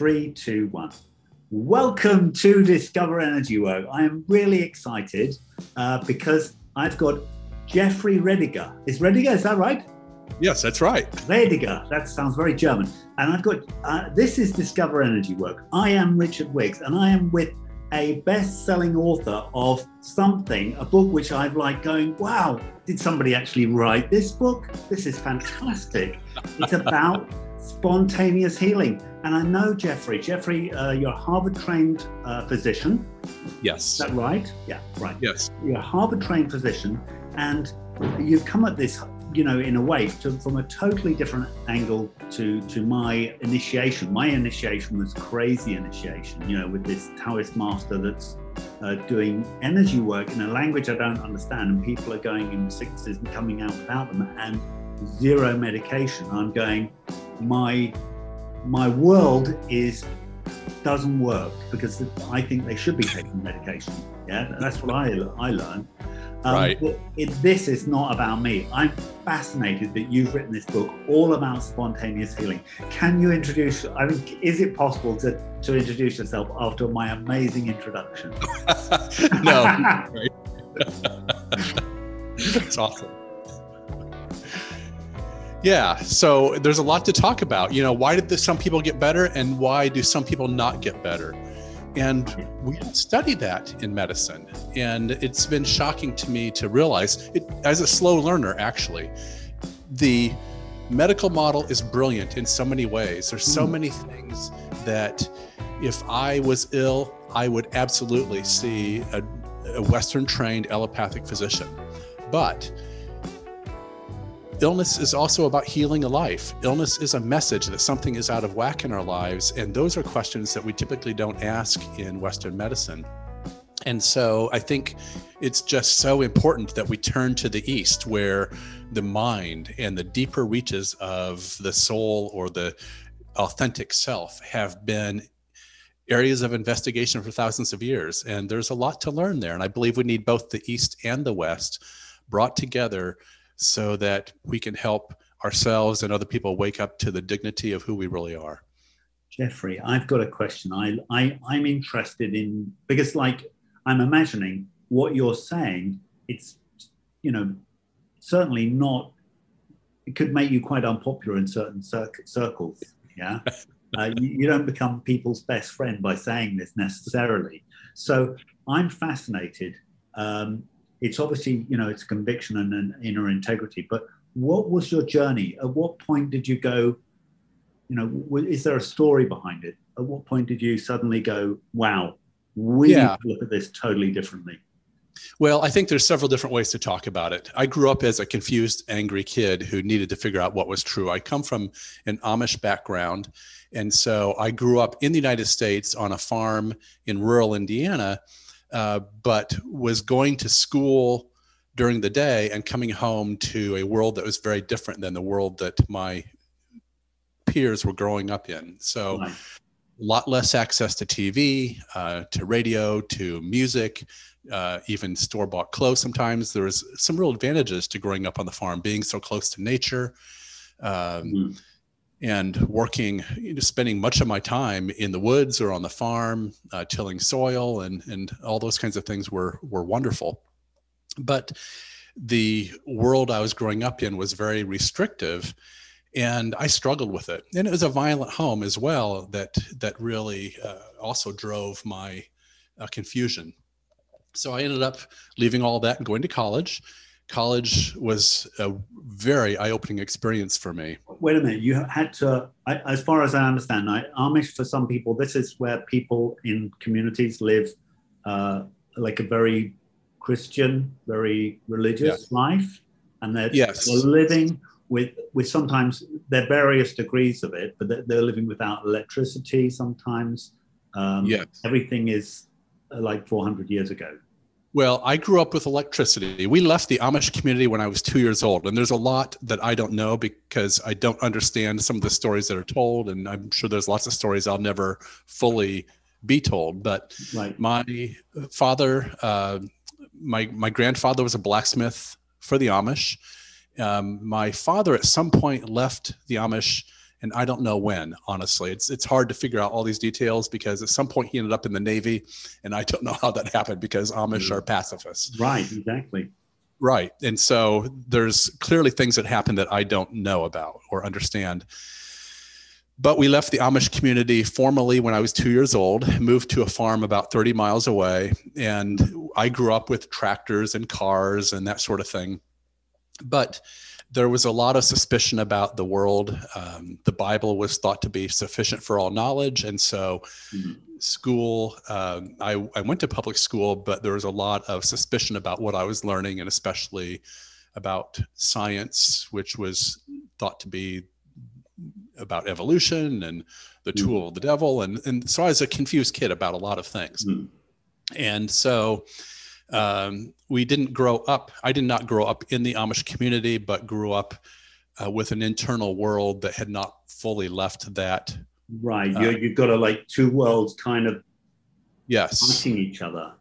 Three, two, one. Welcome to Discover Energy Work. I am really excited uh, because I've got Jeffrey Rediger. Is Rediger, is that right? Yes, that's right. Rediger, that sounds very German. And I've got, uh, this is Discover Energy Work. I am Richard Wiggs and I am with a best selling author of something, a book which I've like going, wow, did somebody actually write this book? This is fantastic. It's about spontaneous healing. And I know Jeffrey. Jeffrey, uh, you're a Harvard trained uh, physician. Yes. Is that right? Yeah, right. Yes. You're a Harvard trained physician, and you've come at this, you know, in a way to, from a totally different angle to to my initiation. My initiation was crazy initiation, you know, with this Taoist master that's uh, doing energy work in a language I don't understand, and people are going in sicknesses and coming out without them, and zero medication. I'm going, my my world is doesn't work because I think they should be taking medication. Yeah, that's what I I learned. Um, right. But it, this is not about me. I'm fascinated that you've written this book all about spontaneous healing. Can you introduce? I mean, is it possible to to introduce yourself after my amazing introduction? no. It's awesome. Yeah, so there's a lot to talk about. You know, why did this, some people get better and why do some people not get better? And we don't study that in medicine. And it's been shocking to me to realize, it, as a slow learner, actually, the medical model is brilliant in so many ways. There's so hmm. many things that if I was ill, I would absolutely see a, a Western trained allopathic physician. But illness is also about healing a life. Illness is a message that something is out of whack in our lives. And those are questions that we typically don't ask in Western medicine. And so I think it's just so important that we turn to the East, where the mind and the deeper reaches of the soul or the authentic self have been areas of investigation for thousands of years. And there's a lot to learn there. And I believe we need both the East and the West brought together so that we can help ourselves and other people wake up to the dignity of who we really are. Jeffrey, I've got a question. I, I I'm interested in because like I'm imagining what you're saying. It's you know certainly not. It could make you quite unpopular in certain cir- circles. Yeah, uh, you, you don't become people's best friend by saying this necessarily. So I'm fascinated um, it's obviously you know it's conviction and an inner integrity but what was your journey at what point did you go you know is there a story behind it at what point did you suddenly go wow we yeah. look at this totally differently well, I think there's several different ways to talk about it. I grew up as a confused, angry kid who needed to figure out what was true. I come from an Amish background. And so I grew up in the United States on a farm in rural Indiana uh, but was going to school during the day and coming home to a world that was very different than the world that my peers were growing up in. So, a lot less access to TV, uh, to radio, to music, uh, even store bought clothes sometimes. There was some real advantages to growing up on the farm, being so close to nature. Um, mm-hmm and working, spending much of my time in the woods or on the farm, uh, tilling soil, and and all those kinds of things were were wonderful. But the world I was growing up in was very restrictive, and I struggled with it. And it was a violent home as well that that really uh, also drove my uh, confusion. So I ended up leaving all that and going to college college was a very eye-opening experience for me. Wait a minute, you had to, as far as I understand, Amish for some people, this is where people in communities live uh, like a very Christian, very religious yeah. life, and they're, yes. they're living with with sometimes there are various degrees of it, but they're, they're living without electricity. Sometimes, um, yes. everything is uh, like 400 years ago. Well, I grew up with electricity. We left the Amish community when I was two years old, and there's a lot that I don't know because I don't understand some of the stories that are told, and I'm sure there's lots of stories I'll never fully be told. But right. my father, uh, my my grandfather was a blacksmith for the Amish. Um, my father, at some point, left the Amish and I don't know when. Honestly, it's it's hard to figure out all these details because at some point he ended up in the Navy, and I don't know how that happened because Amish mm. are pacifists. Right. Exactly. Right, and so there's clearly things that happen that I don't know about or understand. But we left the Amish community formally when I was two years old, moved to a farm about 30 miles away. And I grew up with tractors and cars and that sort of thing. But there was a lot of suspicion about the world. Um, the Bible was thought to be sufficient for all knowledge. And so, mm-hmm. school, um, I, I went to public school, but there was a lot of suspicion about what I was learning, and especially about science, which was thought to be about evolution and the mm. tool of the devil and and so I was a confused kid about a lot of things mm. and so um, we didn't grow up I did not grow up in the Amish community but grew up uh, with an internal world that had not fully left that. Right uh, you've got a like two worlds kind of yes. fighting each other.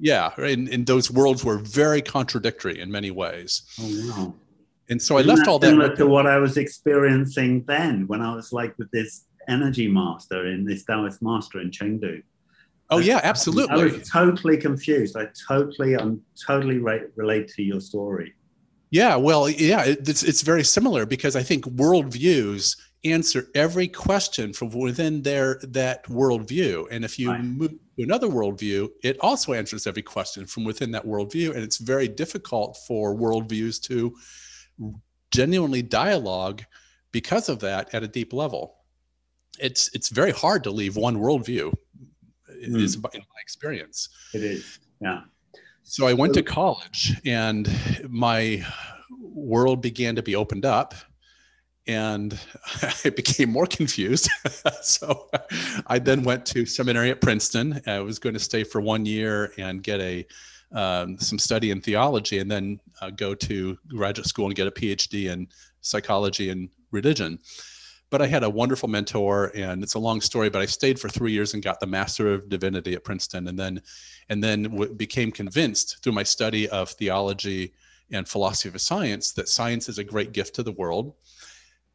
Yeah and, and those worlds were very contradictory in many ways. Oh wow. And so Isn't I left all that similar to what I was experiencing then when I was like with this energy master in this Taoist master in Chengdu. Oh yeah, absolutely. I was totally confused. I totally, I'm totally re- relate to your story. Yeah, well, yeah, it's it's very similar because I think worldviews answer every question from within their that worldview, and if you right. move to another worldview, it also answers every question from within that worldview, and it's very difficult for worldviews to genuinely dialogue because of that at a deep level. It's it's very hard to leave one worldview. It mm. is in my experience. It is, yeah. So I went to college, and my world began to be opened up, and I became more confused. so I then went to seminary at Princeton. I was going to stay for one year and get a um, some study in theology and then uh, go to graduate school and get a PhD in psychology and religion. But I had a wonderful mentor, and it's a long story. But I stayed for three years and got the Master of Divinity at Princeton, and then, and then w- became convinced through my study of theology and philosophy of science that science is a great gift to the world,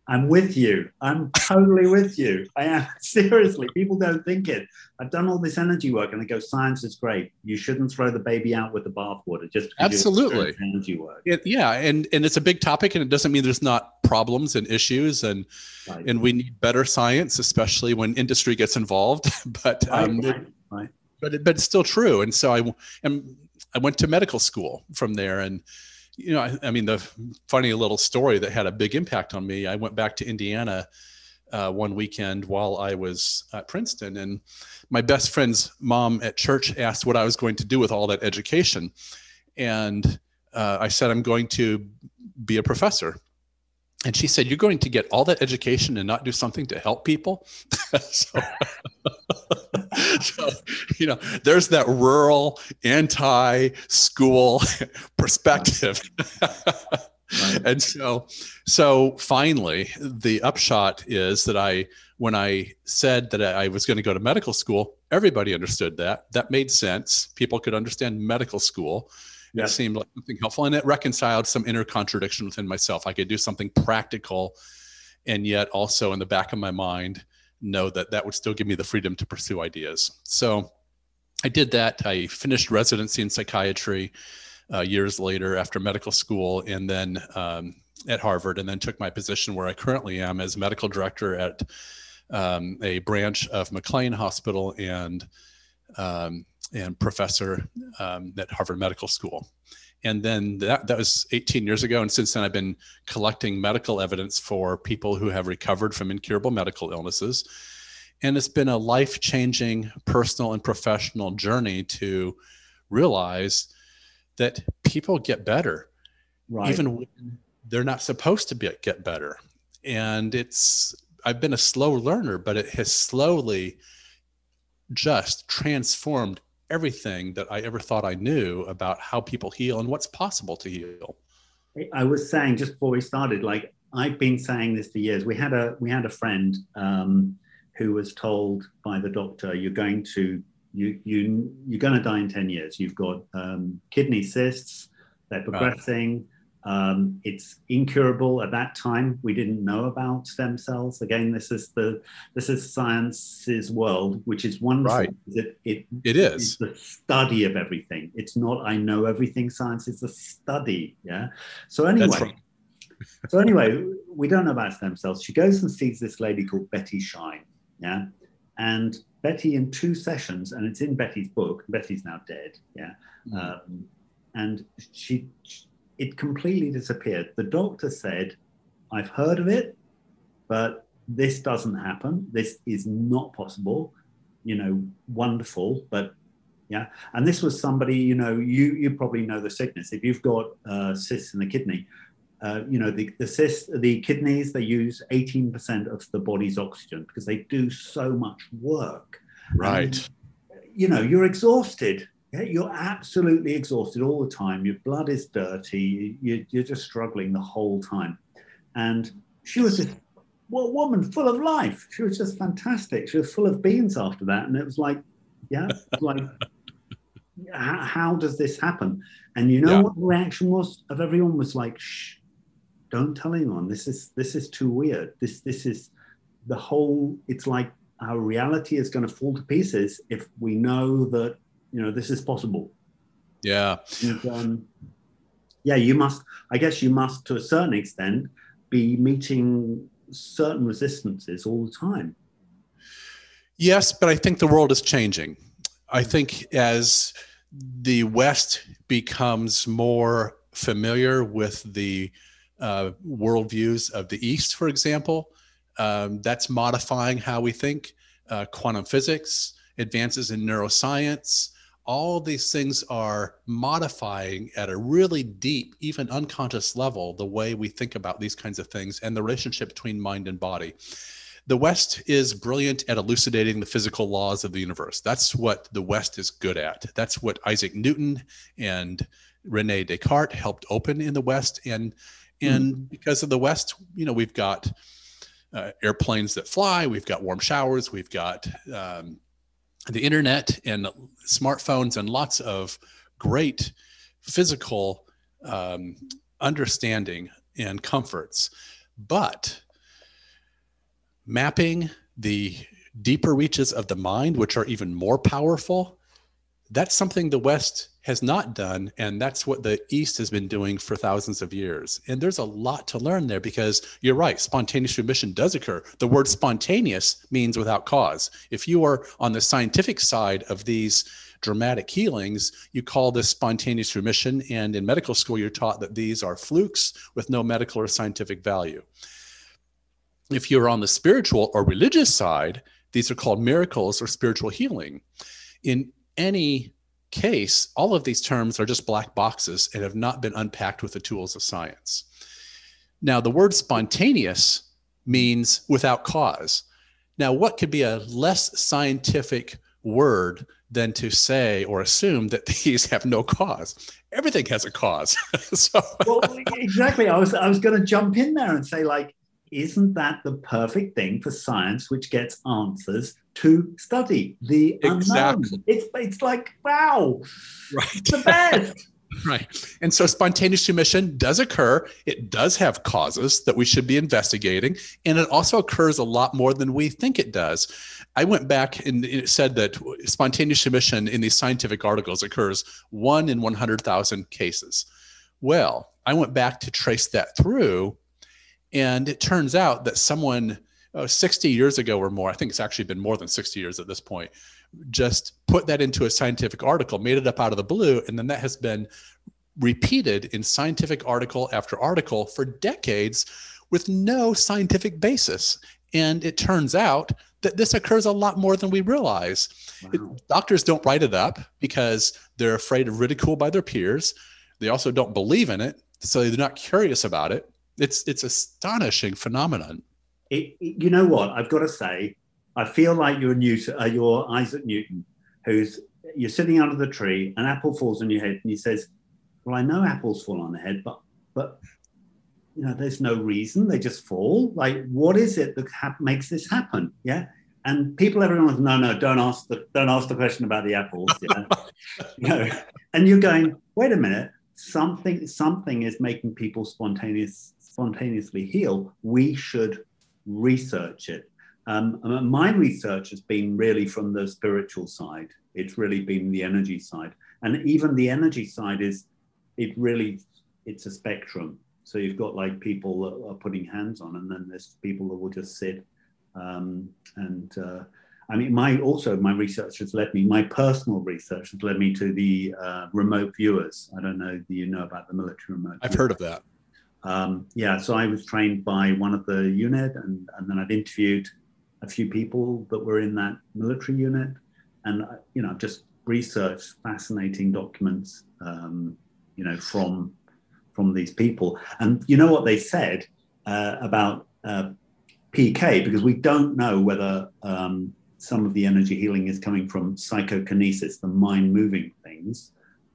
I'm with you. I'm totally with you. I am seriously. People don't think it. I've done all this energy work, and they go, "Science is great. You shouldn't throw the baby out with the bathwater." Just absolutely energy work. It, yeah, and and it's a big topic, and it doesn't mean there's not problems and issues, and right. and we need better science, especially when industry gets involved. but um, right, right, but it, but it's still true, and so I am I went to medical school from there, and you know, I, I, mean, the funny little story that had a big impact on me. I went back to Indiana uh, one weekend while I was at Princeton, and my best friend's mom at church asked what I was going to do with all that education, and uh, I said I'm going to be a professor. And she said, "You're going to get all that education and not do something to help people." so, so, you know, there's that rural anti-school perspective. Right. and so so finally the upshot is that i when i said that i was going to go to medical school everybody understood that. That made sense. People could understand medical school. It seemed like something helpful and it reconciled some inner contradiction within myself. I could do something practical and yet also in the back of my mind know that that would still give me the freedom to pursue ideas. So I did that. I finished residency in psychiatry uh, years later after medical school and then um, at Harvard, and then took my position where I currently am as medical director at um, a branch of McLean Hospital and um, and professor um, at Harvard Medical School and then that, that was 18 years ago. And since then i've been collecting medical evidence for people who have recovered from incurable medical illnesses. And it's been a life-changing personal and professional journey to realize that people get better right. even when they're not supposed to be, get better. And it's i've been a slow learner but it has slowly just transformed everything that I ever thought I knew about how people heal and what's possible to heal. I was saying just before we started, like I've been saying this for years. We had a we had a friend um, who was told by the doctor, "You're going to you you you're going to die in ten years. You've got um, kidney cysts. They're progressing. Um, it's incurable at that time. We didn't know about stem cells. Again, this is the this is science's world, which is wonderful. Right. It, it, it is the study of everything. It's not I know everything. Science is a study. Yeah. So anyway, right. so anyway, we don't know about stem cells. She goes and sees this lady called Betty Shine. Yeah. And Betty in two sessions, and it's in Betty's book. Betty's now dead. Yeah. Mm. Um, and she it completely disappeared. The doctor said, I've heard of it, but this doesn't happen. This is not possible. You know, wonderful, but yeah. And this was somebody, you know, you you probably know the sickness. If you've got uh, cysts in the kidney, uh, you know, the, the cysts, the kidneys, they use 18% of the body's oxygen because they do so much work. Right. And, you know, you're exhausted you're absolutely exhausted all the time. Your blood is dirty. You're, just struggling the whole time. And she was just well, woman full of life. She was just fantastic. She was full of beans after that. And it was like, yeah, was like, how, how, does this happen? And you know yeah. what the reaction was of everyone was like, shh, don't tell anyone. This is this is too weird. This this is the whole. It's like our reality is going to fall to pieces if we know that you know this is possible. Yeah. And, um, yeah you must i guess you must to a certain extent be meeting certain resistances all the time. Yes but i think the world is changing. I think as the west becomes more familiar with the uh, worldviews of the east for example um, that's modifying how we think uh, quantum physics advances in neuroscience all these things are modifying at a really deep, even unconscious level, the way we think about these kinds of things and the relationship between mind and body. The West is brilliant at elucidating the physical laws of the universe. That's what the West is good at. That's what Isaac Newton and Rene Descartes helped open in the West. And and mm. because of the West, you know, we've got uh, airplanes that fly, we've got warm showers, we've got um, the internet and smartphones and lots of great physical um, understanding and comforts. But mapping the deeper reaches of the mind, which are even more powerful, that's something the West has not done. And that's what the East has been doing for thousands of years. And there's a lot to learn there because you're right, spontaneous remission does occur. The word spontaneous means without cause. If you are on the scientific side of these dramatic healings, you call this spontaneous remission. And in medical school, you're taught that these are flukes with no medical or scientific value. If you're on the spiritual or religious side, these are called miracles or spiritual healing. In any case, all of these terms are just black boxes and have not been unpacked with the tools of science. Now, the word spontaneous means without cause. Now, what could be a less scientific word than to say or assume that these have no cause? Everything has a cause. so, well, exactly. I was I was going to jump in there and say like isn't that the perfect thing for science, which gets answers to study the exactly. unknown? It's it's like wow, right? The best. right. And so spontaneous remission does occur. It does have causes that we should be investigating, and it also occurs a lot more than we think it does. I went back and it said that spontaneous remission in these scientific articles occurs one in 100,000 cases. Well, I went back to trace that through and it turns out that someone uh, 60 years ago or more, I think it's actually been more than 60 years at this point, just put that into a scientific article, made it up out of the blue, and then that has been repeated in scientific article after article for decades with no scientific basis. And it turns out that this occurs a lot more than we realize. Wow. It, doctors don't write it up because they're afraid of ridicule by their peers. They also don't believe in it, so they're not curious about it. It's it's astonishing phenomenon. It, it, you know what? I've got to say, I feel like you're Newton, uh, you're Isaac Newton, who's you're sitting under the tree, an apple falls on your head, and he says, "Well, I know apples fall on the head, but but you know, there's no reason; they just fall. Like, what is it that ha- makes this happen? Yeah." And people, everyone was, no, no, don't ask the don't ask the question about the apples. Know? you know? and you're going, wait a minute, something something is making people spontaneous spontaneously heal, we should research it. Um, my research has been really from the spiritual side. It's really been the energy side, and even the energy side is it really it's a spectrum. So you've got like people that are putting hands on, and then there's people that will just sit. Um, and uh, I mean, my also my research has led me. My personal research has led me to the uh, remote viewers. I don't know. Do you know about the military remote? I've heard of that. Um, yeah, so I was trained by one of the unit, and, and then I've interviewed a few people that were in that military unit, and uh, you know, just researched fascinating documents, um, you know, from from these people. And you know what they said uh, about uh, PK, because we don't know whether um, some of the energy healing is coming from psychokinesis, the mind moving things,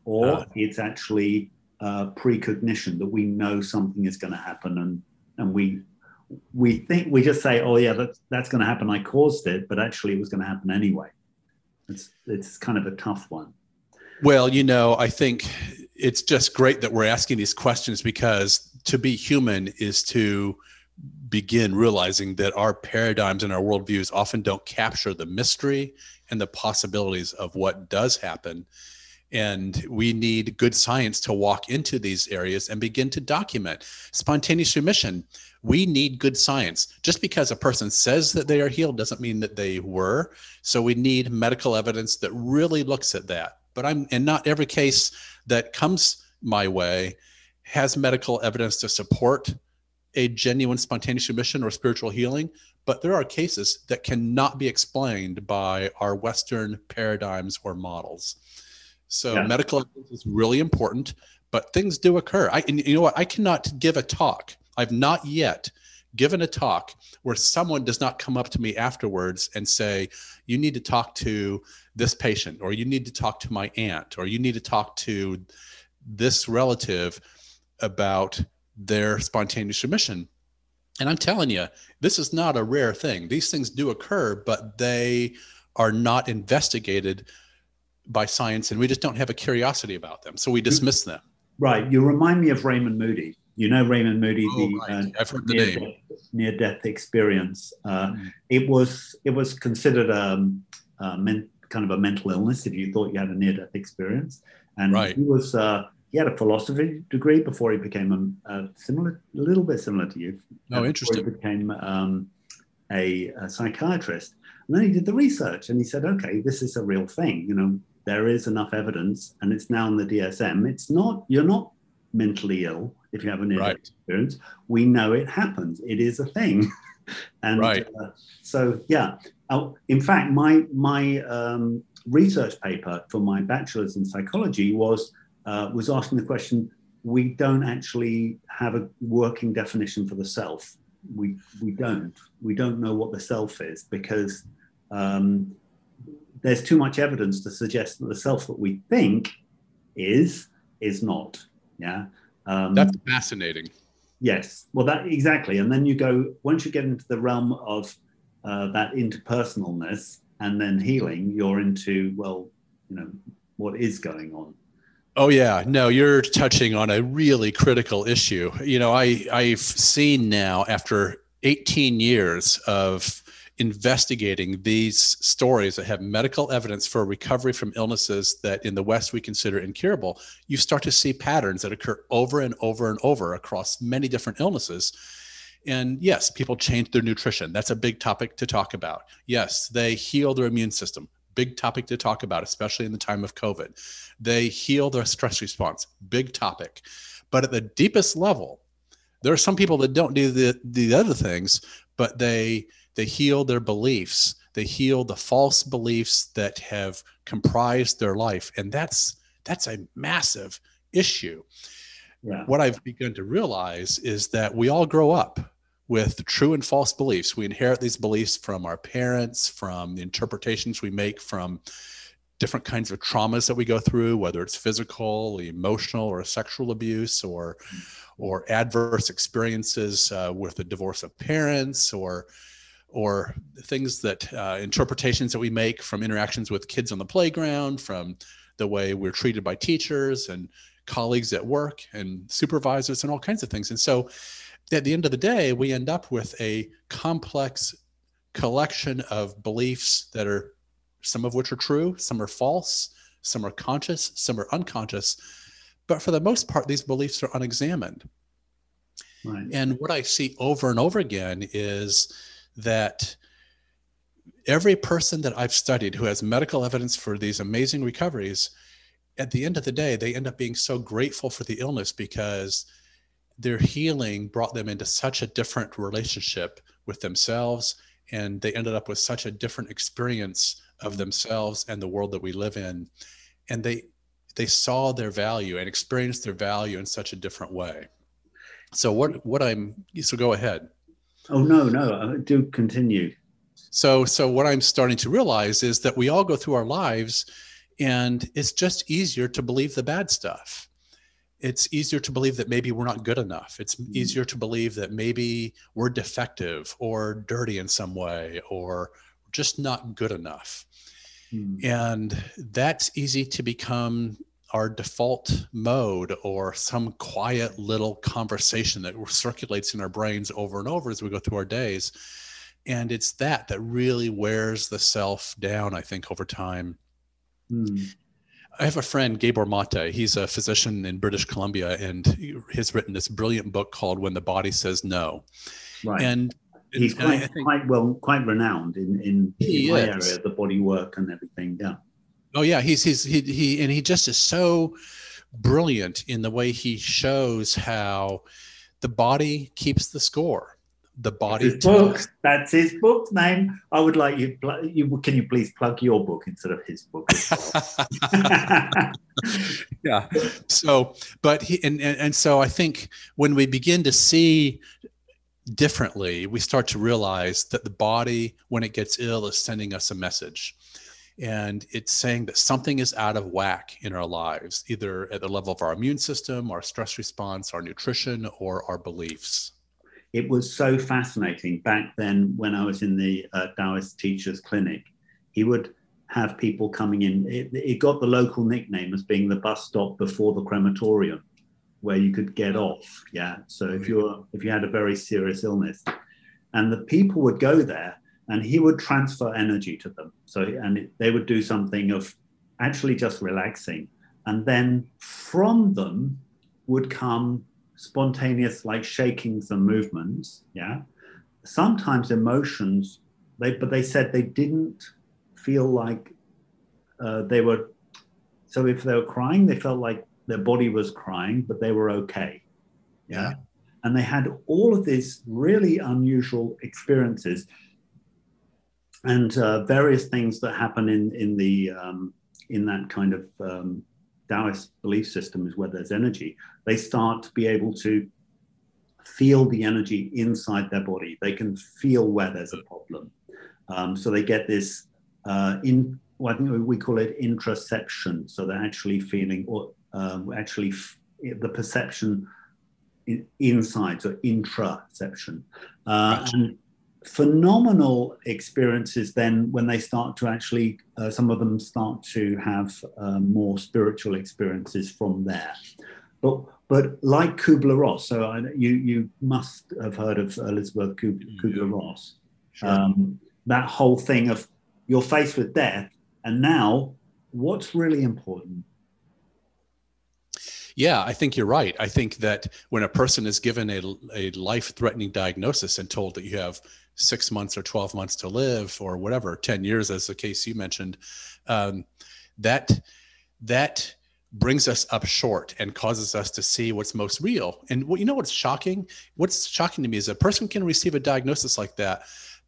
or uh. it's actually uh, precognition that we know something is going to happen and and we we think we just say oh yeah that's that's going to happen. I caused it but actually it was going to happen anyway. It's it's kind of a tough one. Well you know i think it's just great that we're asking these questions because to be human is to begin realizing that our paradigms and our worldviews often don't capture the mystery and the possibilities of what does happen and we need good science to walk into these areas and begin to document spontaneous remission. We need good science. Just because a person says that they are healed doesn't mean that they were. So we need medical evidence that really looks at that. But I'm, and not every case that comes my way has medical evidence to support a genuine spontaneous remission or spiritual healing. But there are cases that cannot be explained by our Western paradigms or models. So yeah. medical evidence is really important, but things do occur. I, and you know what? I cannot give a talk. I've not yet given a talk where someone does not come up to me afterwards and say, "You need to talk to this patient, or you need to talk to my aunt, or you need to talk to this relative about their spontaneous remission." And I'm telling you, this is not a rare thing. These things do occur, but they are not investigated by science and we just don't have a curiosity about them. So we dismiss them. Right. You remind me of Raymond Moody. You know Raymond Moody, oh, the right. uh, I've heard the near name. Death, near death experience. Uh, mm. It was it was considered um, a men, kind of a mental illness if you thought you had a near death experience. And right. he was uh, he had a philosophy degree before he became a, a similar, a little bit similar to you. Oh, interesting. He became um, a, a psychiatrist, and then he did the research, and he said, "Okay, this is a real thing. You know, there is enough evidence and it's now in the DSM. It's not, you're not mentally ill if you have an right. experience. We know it happens. It is a thing. and right. uh, so, yeah. Uh, in fact, my, my um, research paper for my bachelor's in psychology was, uh, was asking the question, we don't actually have a working definition for the self. We, we don't. We don't know what the self is because um, there's too much evidence to suggest that the self that we think is is not. Yeah. Um, That's fascinating. Yes. Well, that exactly. And then you go once you get into the realm of uh, that interpersonalness and then healing, you're into well, you know, what is going on. Oh yeah, no, you're touching on a really critical issue. You know, I I've seen now after 18 years of investigating these stories that have medical evidence for recovery from illnesses that in the West we consider incurable, you start to see patterns that occur over and over and over across many different illnesses. And yes, people change their nutrition. That's a big topic to talk about. Yes, they heal their immune system. Big topic to talk about, especially in the time of COVID. They heal their stress response. Big topic. But at the deepest level, there are some people that don't do the, the other things, but they they heal their beliefs. They heal the false beliefs that have comprised their life. And that's that's a massive issue. Yeah. What I've begun to realize is that we all grow up with true and false beliefs. We inherit these beliefs from our parents, from the interpretations we make from different kinds of traumas that we go through, whether it's physical, emotional, or sexual abuse, or or adverse experiences uh, with the divorce of parents, or or things that uh, interpretations that we make from interactions with kids on the playground, from the way we're treated by teachers and colleagues at work and supervisors and all kinds of things. And so at the end of the day, we end up with a complex collection of beliefs that are some of which are true, some are false, some are conscious, some are unconscious. But for the most part, these beliefs are unexamined. Right. And what I see over and over again is that every person that I've studied who has medical evidence for these amazing recoveries, at the end of the day, they end up being so grateful for the illness because their healing brought them into such a different relationship with themselves and they ended up with such a different experience of themselves and the world that we live in. And they they saw their value and experienced their value in such a different way. So what what i'm so go ahead oh no no do continue so so what i'm starting to realize is that we all go through our lives and it's just easier to believe the bad stuff it's easier to believe that maybe we're not good enough. It's mm. easier to believe that maybe we're defective or dirty in some way or just not good enough. Mm. And that's easy to become our default mode or some quiet little conversation that circulates in our brains over and over as we go through our days. And it's that that really wears the self down, I think, over time. Mm. I have a friend, Gabor Mate. He's a physician in British Columbia, and he has written this brilliant book called "When the Body Says No." Right. And he's and quite, think, quite well, quite renowned in in, my area, the body work and everything. Yeah. Oh yeah, he's he's he he and he just is so brilliant in the way he shows how the body keeps the score the body his book. That's his book's name. I would like you, you. Can you please plug your book instead of his book? Yeah. So, but he and, and and so I think when we begin to see differently, we start to realize that the body, when it gets ill, is sending us a message. And it's saying that something is out of whack in our lives, either at the level of our immune system, our stress response, our nutrition, or our beliefs it was so fascinating back then when I was in the uh, Taoist Teachers Clinic. He would have people coming in. It, it, got the local nickname as being the bus stop before the crematorium, where you could get off. Yeah. So if you're if you had a very serious illness, and the people would go there, and he would transfer energy to them. So and they would do something of actually just relaxing, and then from them would come spontaneous like shakings and movements yeah sometimes emotions they but they said they didn't feel like uh, they were so if they were crying they felt like their body was crying but they were okay yeah, yeah. and they had all of these really unusual experiences and uh, various things that happen in in the um, in that kind of um, Taoist belief system is where there's energy, they start to be able to feel the energy inside their body. They can feel where there's a problem. Um, so they get this uh, in well, I think we call it intraception. So they're actually feeling, or um, actually f- the perception in, inside, so intraception. Uh, and phenomenal experiences then when they start to actually uh, some of them start to have uh, more spiritual experiences from there. But but like kubler-ross so I, you you must have heard of elizabeth kubler-ross sure. um, that whole thing of you're faced with death and now what's really important yeah, I think you're right. I think that when a person is given a, a life threatening diagnosis and told that you have six months or 12 months to live or whatever 10 years as the case you mentioned um, that that brings us up short and causes us to see what's most real and what you know what's shocking what's shocking to me is a person can receive a diagnosis like that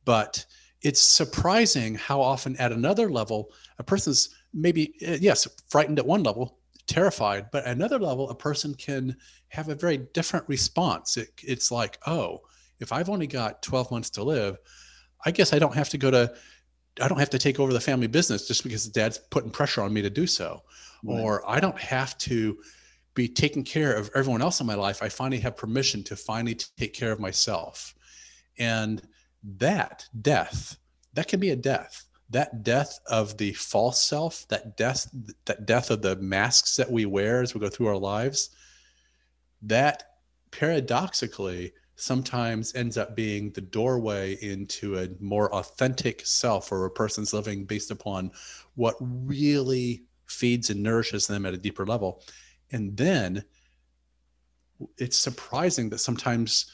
but it's surprising how often at another level a person's maybe uh, yes frightened at one level terrified but at another level a person can have a very different response it, it's like oh if I've only got 12 months to live, I guess I don't have to go to, I don't have to take over the family business just because dad's putting pressure on me to do so. Right. Or I don't have to be taking care of everyone else in my life. I finally have permission to finally take care of myself. And that death, that can be a death. That death of the false self, that death, that death of the masks that we wear as we go through our lives, that paradoxically sometimes ends up being the doorway into a more authentic self or a person's living based upon what really feeds and nourishes them at a deeper level. And then it's surprising that sometimes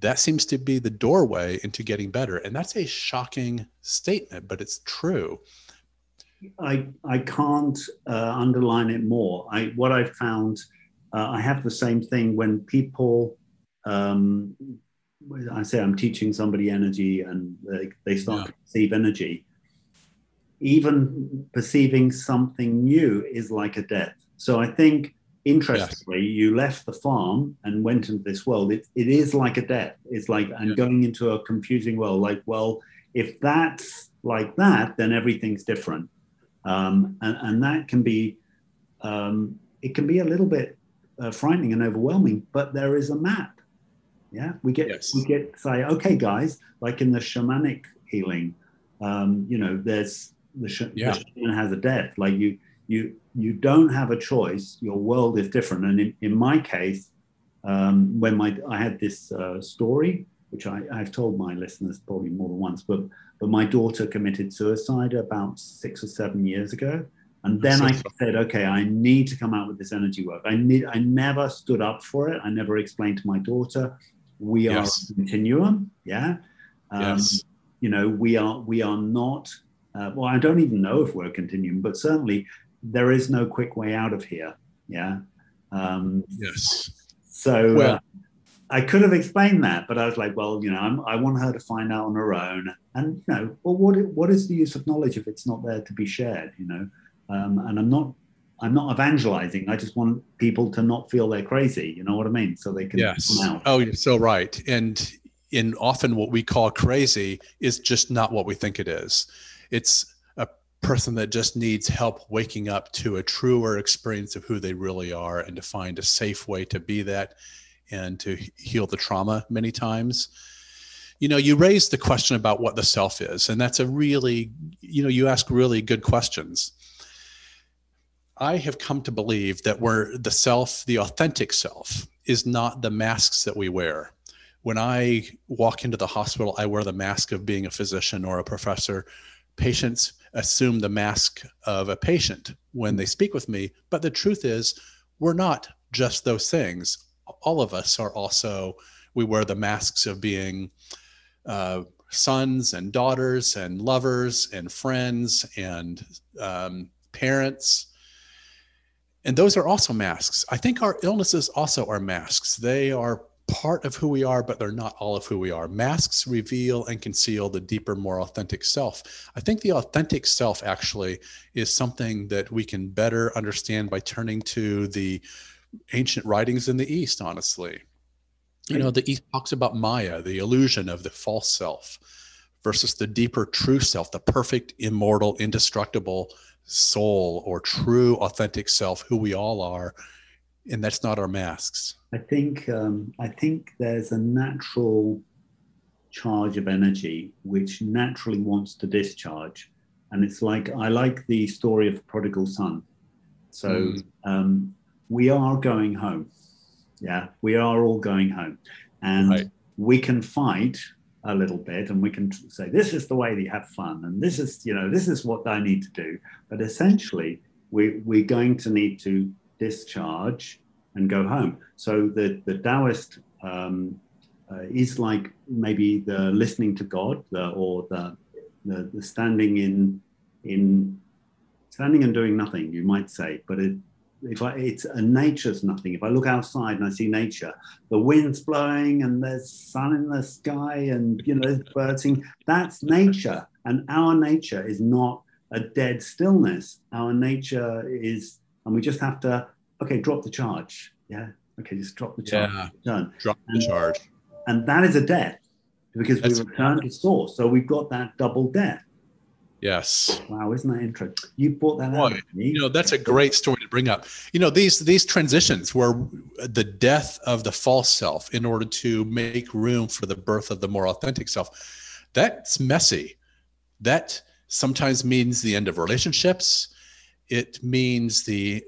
that seems to be the doorway into getting better. And that's a shocking statement, but it's true. I, I can't uh, underline it more. I, what I've found, uh, I have the same thing when people, um, I say I'm teaching somebody energy and they, they start yeah. to perceive energy. Even perceiving something new is like a death. So I think interestingly, yes. you left the farm and went into this world. It, it is like a death. It's like, and yeah. going into a confusing world. Like, well, if that's like that, then everything's different. Um, and, and that can be, um, it can be a little bit uh, frightening and overwhelming, but there is a map. Yeah, we get, yes. we get say, okay, guys, like in the shamanic healing, um, you know, there's the, sh- yeah. the shaman has a death. Like you, you you don't have a choice. Your world is different. And in, in my case, um, when my I had this uh, story, which I, I've told my listeners probably more than once, but but my daughter committed suicide about six or seven years ago. And then I said, okay, I need to come out with this energy work. I need I never stood up for it. I never explained to my daughter, we yes. are a continuum. Yeah. Um, yes. You know, we are we are not uh, well, I don't even know if we're a continuum, but certainly there is no quick way out of here. Yeah. Um, yes. So well, uh, I could have explained that, but I was like, well, you know, I'm, i want her to find out on her own. And you know, well, what what is the use of knowledge if it's not there to be shared? You know, um, and I'm not I'm not evangelizing. I just want people to not feel they're crazy. You know what I mean? So they can yes. Oh, you're so right. And in often what we call crazy is just not what we think it is. It's person that just needs help waking up to a truer experience of who they really are and to find a safe way to be that and to heal the trauma many times. You know you raised the question about what the self is and that's a really you know you ask really good questions. I have come to believe that we're the self the authentic self is not the masks that we wear. When i walk into the hospital i wear the mask of being a physician or a professor. Patients assume the mask of a patient when they speak with me. But the truth is, we're not just those things. All of us are also, we wear the masks of being uh, sons and daughters and lovers and friends and um, parents. And those are also masks. I think our illnesses also are masks. They are part of who we are, but they're not all of who we are. Masks reveal and conceal the deeper, more authentic self. I think the authentic self actually is something that we can better understand by turning to the ancient writings in the East, honestly. You know, the East talks about Maya, the illusion of the false self, versus the deeper, true self, the perfect, immortal, indestructible soul or true, authentic self, who we all are. And that's not our masks. I think um, I think there's a natural charge of energy which naturally wants to discharge, and it's like I like the story of the prodigal son. So mm. um, we are going home. Yeah, we are all going home, and right. we can fight a little bit and we can say this is the way that you have fun and this is you know this is what i need to do but essentially we, we're going to need to discharge and go home. So the, the Taoist um, uh, is like maybe the listening to God the, or the, the, the, standing in, in standing and doing nothing, you might say, but it, if I, it's a nature's nothing. If I look outside and I see nature, the wind's blowing and there's sun in the sky and you know birds sing, that's nature. And our nature is not a dead stillness. Our nature is, and we just have to okay, drop the charge. Yeah. Okay, just drop the charge. Yeah. Return. Drop the and, charge. And that is a death because That's we return to source. So we've got that double death. Yes. Wow, isn't that interesting? You brought that Boy, out. You know, that's a great story to bring up. You know, these these transitions where the death of the false self in order to make room for the birth of the more authentic self, that's messy. That sometimes means the end of relationships. It means the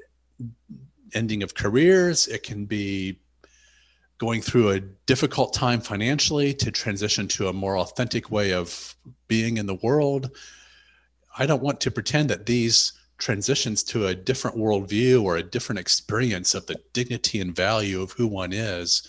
ending of careers. It can be going through a difficult time financially to transition to a more authentic way of being in the world. I don't want to pretend that these transitions to a different worldview or a different experience of the dignity and value of who one is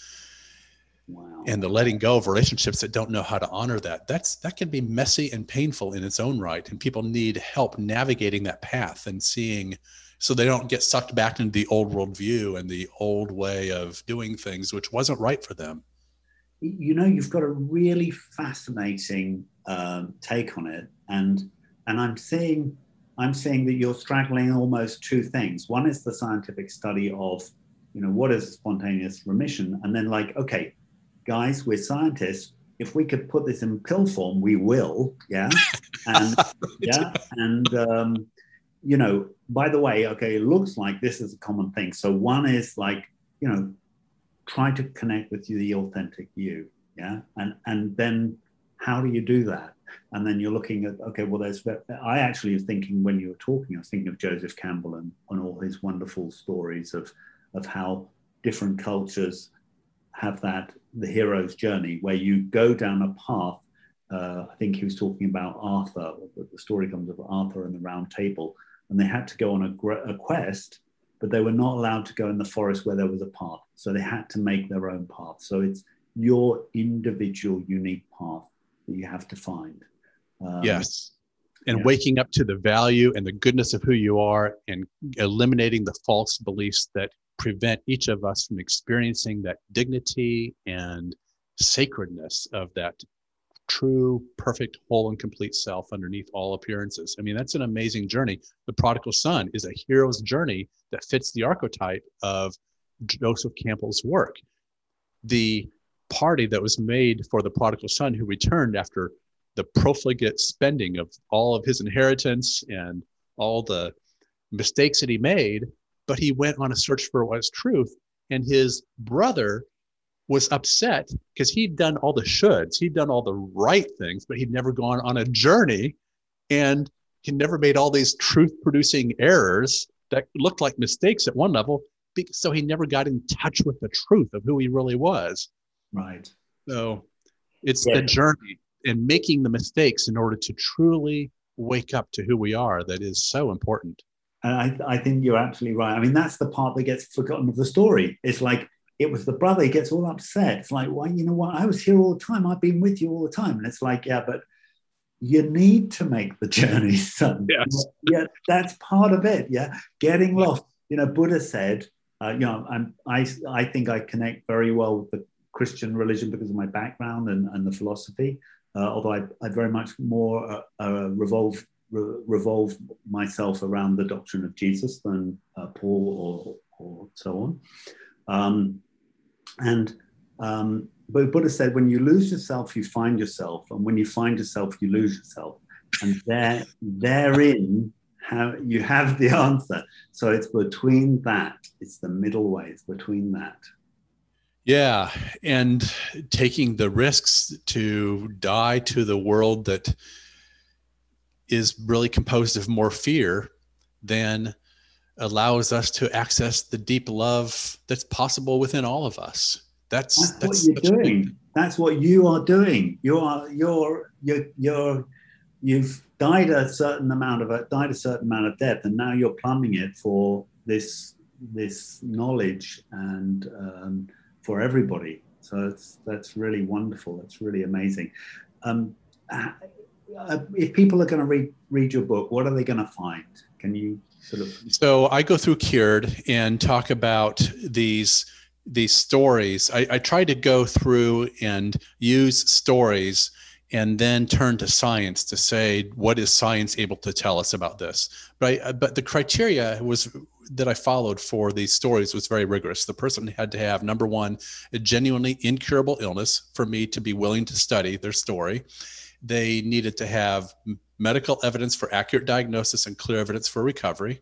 wow. and the letting go of relationships that don't know how to honor that that's that can be messy and painful in its own right and people need help navigating that path and seeing so they don't get sucked back into the old worldview and the old way of doing things which wasn't right for them you know you've got a really fascinating um, take on it and and i'm seeing I'm saying that you're straddling almost two things. One is the scientific study of, you know, what is spontaneous remission, and then like, okay, guys, we're scientists. If we could put this in pill form, we will. Yeah, and yeah, and um, you know, by the way, okay, it looks like this is a common thing. So one is like, you know, try to connect with you the authentic you. Yeah, and and then how do you do that? and then you're looking at okay well there's i actually was thinking when you were talking i was thinking of joseph campbell and, and all his wonderful stories of of how different cultures have that the hero's journey where you go down a path uh, i think he was talking about arthur the story comes of arthur and the round table and they had to go on a, a quest but they were not allowed to go in the forest where there was a path. So they had to make their own path. So it's your individual unique path that you have to find. Um, yes. And waking up to the value and the goodness of who you are and eliminating the false beliefs that prevent each of us from experiencing that dignity and sacredness of that true, perfect, whole, and complete self underneath all appearances. I mean, that's an amazing journey. The prodigal son is a hero's journey that fits the archetype of Joseph Campbell's work. The party that was made for the prodigal son who returned after the profligate spending of all of his inheritance and all the mistakes that he made, but he went on a search for what's truth. And his brother was upset because he'd done all the shoulds, he'd done all the right things, but he'd never gone on a journey and he never made all these truth producing errors that looked like mistakes at one level. So he never got in touch with the truth of who he really was. Right. So it's yeah. the journey and making the mistakes in order to truly wake up to who we are that is so important. And I, I think you're absolutely right. I mean, that's the part that gets forgotten of the story. It's like it was the brother, he gets all upset. It's like, why, well, you know what? I was here all the time. I've been with you all the time. And it's like, yeah, but you need to make the journey, son. Yes. Yeah, that's part of it. Yeah. Getting lost. You know, Buddha said, uh, you know, I'm, I, I think I connect very well with the Christian religion because of my background and, and the philosophy uh, although I, I, very much more uh, uh, revolve re- revolve myself around the doctrine of Jesus than uh, Paul or, or so on. Um, and um, but Buddha said, when you lose yourself, you find yourself, and when you find yourself, you lose yourself. And there, therein, you have the answer. So it's between that. It's the middle way. It's between that. Yeah, and taking the risks to die to the world that is really composed of more fear than allows us to access the deep love that's possible within all of us. That's that's, that's what you're doing. That's what you are doing. You are you're you're you're you've died a certain amount of it, died a certain amount of death, and now you're plumbing it for this this knowledge and um, for everybody. So it's, that's really wonderful. That's really amazing. Um, uh, if people are going to read read your book, what are they going to find? Can you sort of? So I go through Cured and talk about these these stories. I, I try to go through and use stories and then turn to science to say what is science able to tell us about this. But I, but the criteria was that I followed for these stories was very rigorous. The person had to have number one, a genuinely incurable illness for me to be willing to study their story. They needed to have medical evidence for accurate diagnosis and clear evidence for recovery.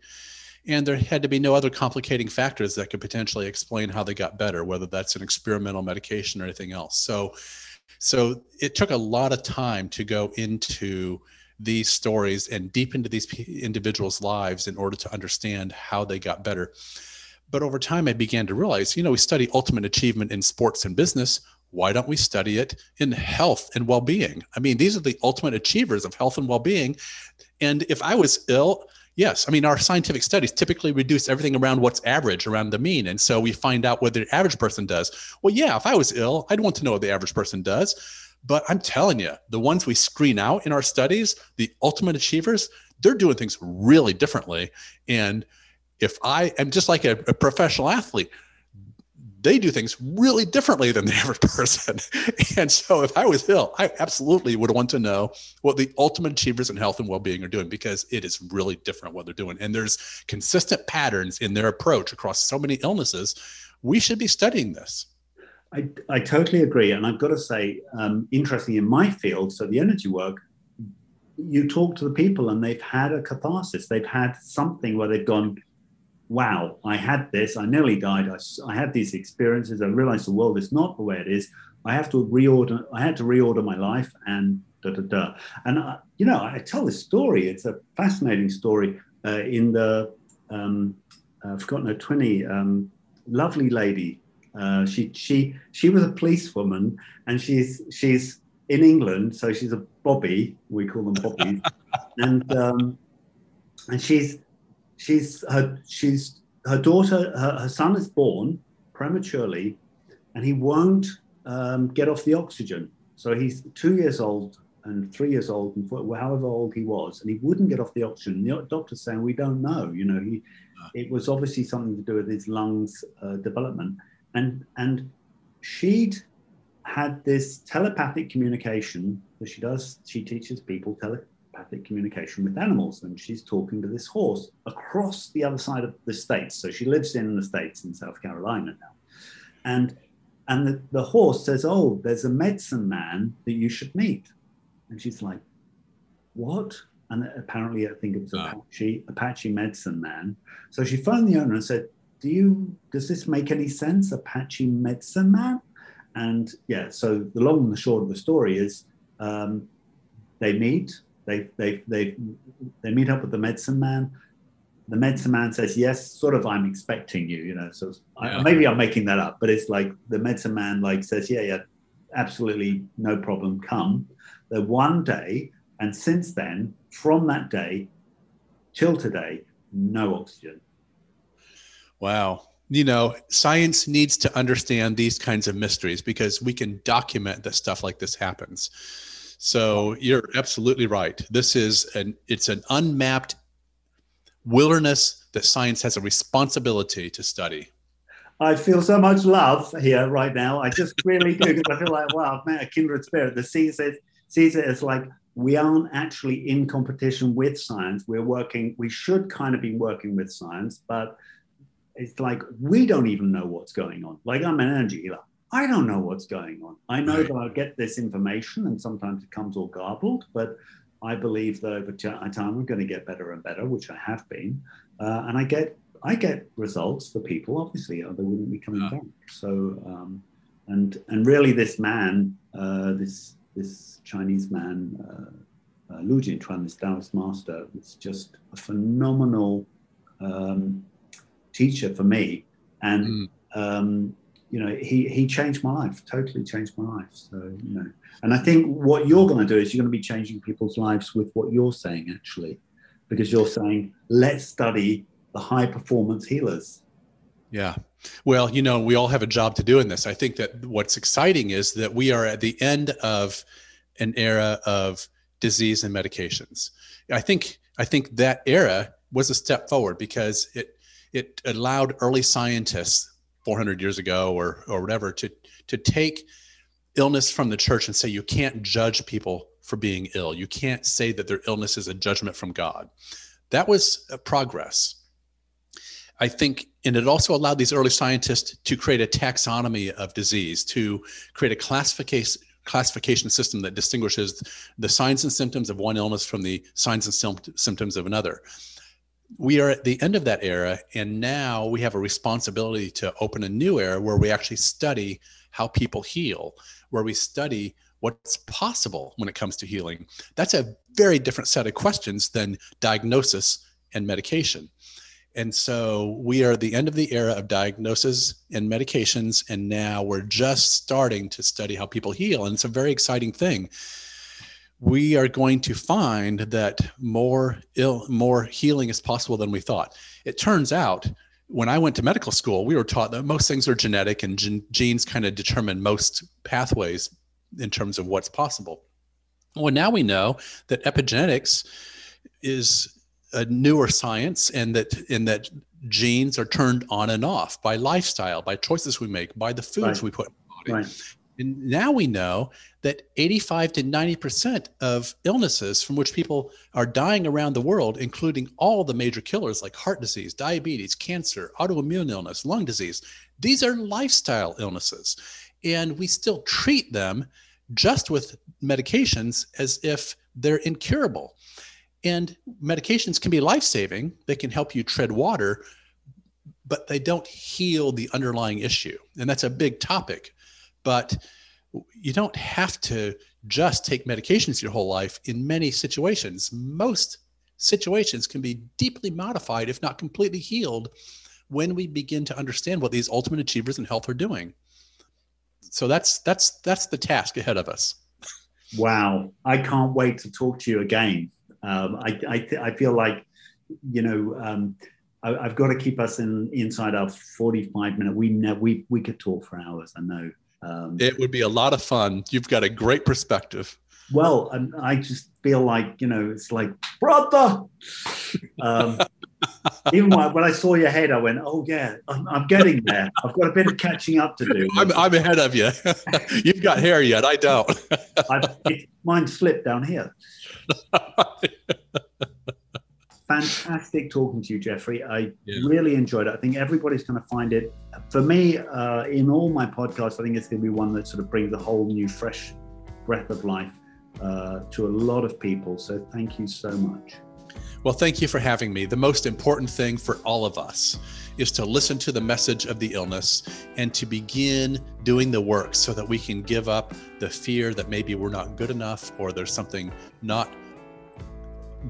And there had to be no other complicating factors that could potentially explain how they got better, whether that's an experimental medication or anything else. So, so it took a lot of time to go into these stories and deep into these individuals' lives in order to understand how they got better. But over time, I began to realize, you know, we study ultimate achievement in sports and business. Why don't we study it in health and well being? I mean, these are the ultimate achievers of health and well being. And if I was ill, Yes. I mean, our scientific studies typically reduce everything around what's average, around the mean. And so we find out what the average person does. Well, yeah, if I was ill, I'd want to know what the average person does. But I'm telling you, the ones we screen out in our studies, the ultimate achievers, they're doing things really differently. And if I am just like a, a professional athlete, they do things really differently than the average person. and so if I was ill, I absolutely would want to know what the ultimate achievers in health and well-being are doing because it is really different what they're doing. And there's consistent patterns in their approach across so many illnesses. We should be studying this. I, I totally agree. And I've got to say, um, interesting in my field, so the energy work, you talk to the people and they've had a catharsis. They've had something where they've gone, wow, I had this, I nearly died, I, I had these experiences, I realized the world is not the way it is. I have to reorder, I had to reorder my life and da da da. And, I, you know, I tell this story, it's a fascinating story uh, in the, um, I've forgotten her 20, um, lovely lady. Uh, she, she, she was a policewoman and she's, she's in England, so she's a Bobby, we call them Bobbies. and, um, and she's, she's her she's her daughter her, her son is born prematurely and he won't um, get off the oxygen. So he's two years old and three years old and however old he was and he wouldn't get off the oxygen. The doctor's saying we don't know you know he it was obviously something to do with his lungs uh, development. And and she'd had this telepathic communication that she does she teaches people tele, telepathic communication with animals. And she's talking to this horse across the other side of the states. So she lives in the states in South Carolina now. And and the, the horse says, Oh, there's a medicine man that you should meet. And she's like, What? And apparently, I think it was Apache, Apache medicine man. So she phoned the owner and said, Do you, does this make any sense, Apache medicine man? And yeah, so the long and the short of the story is um, they meet, they, they, they, they meet up with the medicine man. The medicine man says, Yes, sort of, I'm expecting you, you know. So yeah. I, maybe I'm making that up, but it's like the medicine man like says, Yeah, yeah, absolutely no problem, come. The one day, and since then, from that day till today, no oxygen. Wow. You know, science needs to understand these kinds of mysteries because we can document that stuff like this happens. So you're absolutely right. This is an it's an unmapped wilderness that science has a responsibility to study. I feel so much love here right now. I just really do because I feel like wow, I've met a kindred spirit. The sees it sees it as like we aren't actually in competition with science. We're working. We should kind of be working with science, but it's like we don't even know what's going on. Like I'm an energy healer. I don't know what's going on. I know right. that I'll get this information and sometimes it comes all garbled, but I believe that over time I'm going to get better and better, which I have been. Uh, and I get I get results for people, obviously, or they wouldn't be coming yeah. back. So, um, and and really, this man, uh, this this Chinese man, uh, uh, Lu Jinchuan, this Taoist master, was just a phenomenal um, teacher for me. And mm. um, you know, he he changed my life, totally changed my life. So you know, and I think what you're going to do is you're going to be changing people's lives with what you're saying, actually, because you're saying let's study the high performance healers. Yeah. Well, you know, we all have a job to do in this. I think that what's exciting is that we are at the end of an era of disease and medications. I think I think that era was a step forward because it it allowed early scientists 400 years ago or or whatever to to take illness from the church and say you can't judge people for being ill. You can't say that their illness is a judgment from God. That was a progress. I think, and it also allowed these early scientists to create a taxonomy of disease, to create a classification classification system that distinguishes the signs and symptoms of one illness from the signs and symptoms of another we are at the end of that era and now we have a responsibility to open a new era where we actually study how people heal where we study what's possible when it comes to healing. That's a very different set of questions than diagnosis and medication. And so we are at the end of the era of diagnosis and medications, and now we're just starting to study how people heal. And it's a very exciting thing. We are going to find that more ill, more healing is possible than we thought. It turns out when I went to medical school, we were taught that most things are genetic and gen- genes kind of determine most pathways in terms of what's possible. Well, now we know that epigenetics is a newer science and that in that genes are turned on and off by lifestyle, by choices we make, by the foods right. we put in the body. Right. And now we know that 85 to 90% of illnesses from which people are dying around the world, including all the major killers like heart disease, diabetes, cancer, autoimmune illness, lung disease, these are lifestyle illnesses. And we still treat them just with medications as if they're incurable. And medications can be life saving, they can help you tread water, but they don't heal the underlying issue. And that's a big topic. But you don't have to just take medications your whole life in many situations. Most situations can be deeply modified, if not completely healed, when we begin to understand what these ultimate achievers in health are doing. So that's that's that's the task ahead of us. Wow, I can't wait to talk to you again. Um, I I, th- I, feel like you know um, I, have got to keep us in inside our forty-five minute. We know we we could talk for hours. I know. Um, it would be a lot of fun. You've got a great perspective. Well, and I just feel like you know it's like brother. Um, even when I saw your head, I went, "Oh yeah, I'm, I'm, getting there. I've got a bit of catching up to do." I'm, I'm ahead of you. You've got hair yet? I don't. it, mine slipped down here. Fantastic talking to you, Jeffrey. I yeah. really enjoyed it. I think everybody's going to find it. For me, uh, in all my podcasts, I think it's going to be one that sort of brings a whole new, fresh breath of life uh, to a lot of people. So thank you so much. Well, thank you for having me. The most important thing for all of us is to listen to the message of the illness and to begin doing the work so that we can give up the fear that maybe we're not good enough or there's something not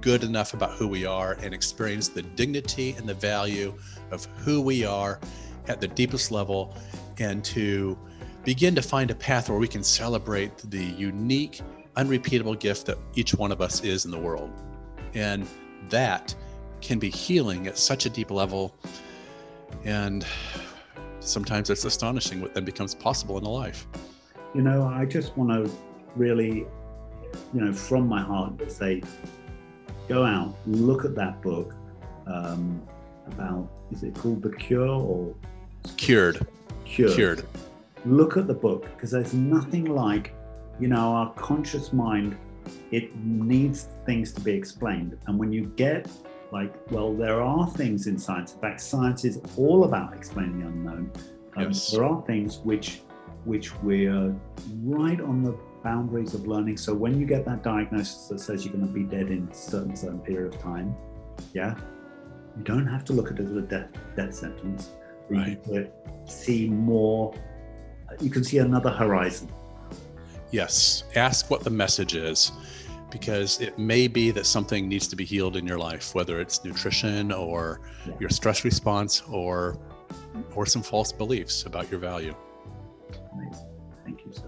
good enough about who we are and experience the dignity and the value of who we are at the deepest level and to begin to find a path where we can celebrate the unique, unrepeatable gift that each one of us is in the world. And that can be healing at such a deep level. And sometimes it's astonishing what then becomes possible in a life. You know, I just want to really, you know, from my heart to say, go out, look at that book um, about, is it called The Cure or? Cured. Cured. Cured. Look at the book because there's nothing like, you know, our conscious mind it needs things to be explained. And when you get like, well, there are things in science. In fact, science is all about explaining the unknown. Um, yes. There are things which which we're right on the boundaries of learning. So when you get that diagnosis that says you're going to be dead in a certain certain period of time, yeah, you don't have to look at it as a death death sentence. Right. You can see more. You can see another horizon. Yes. Ask what the message is because it may be that something needs to be healed in your life, whether it's nutrition or yeah. your stress response or or some false beliefs about your value. Amazing. Thank you so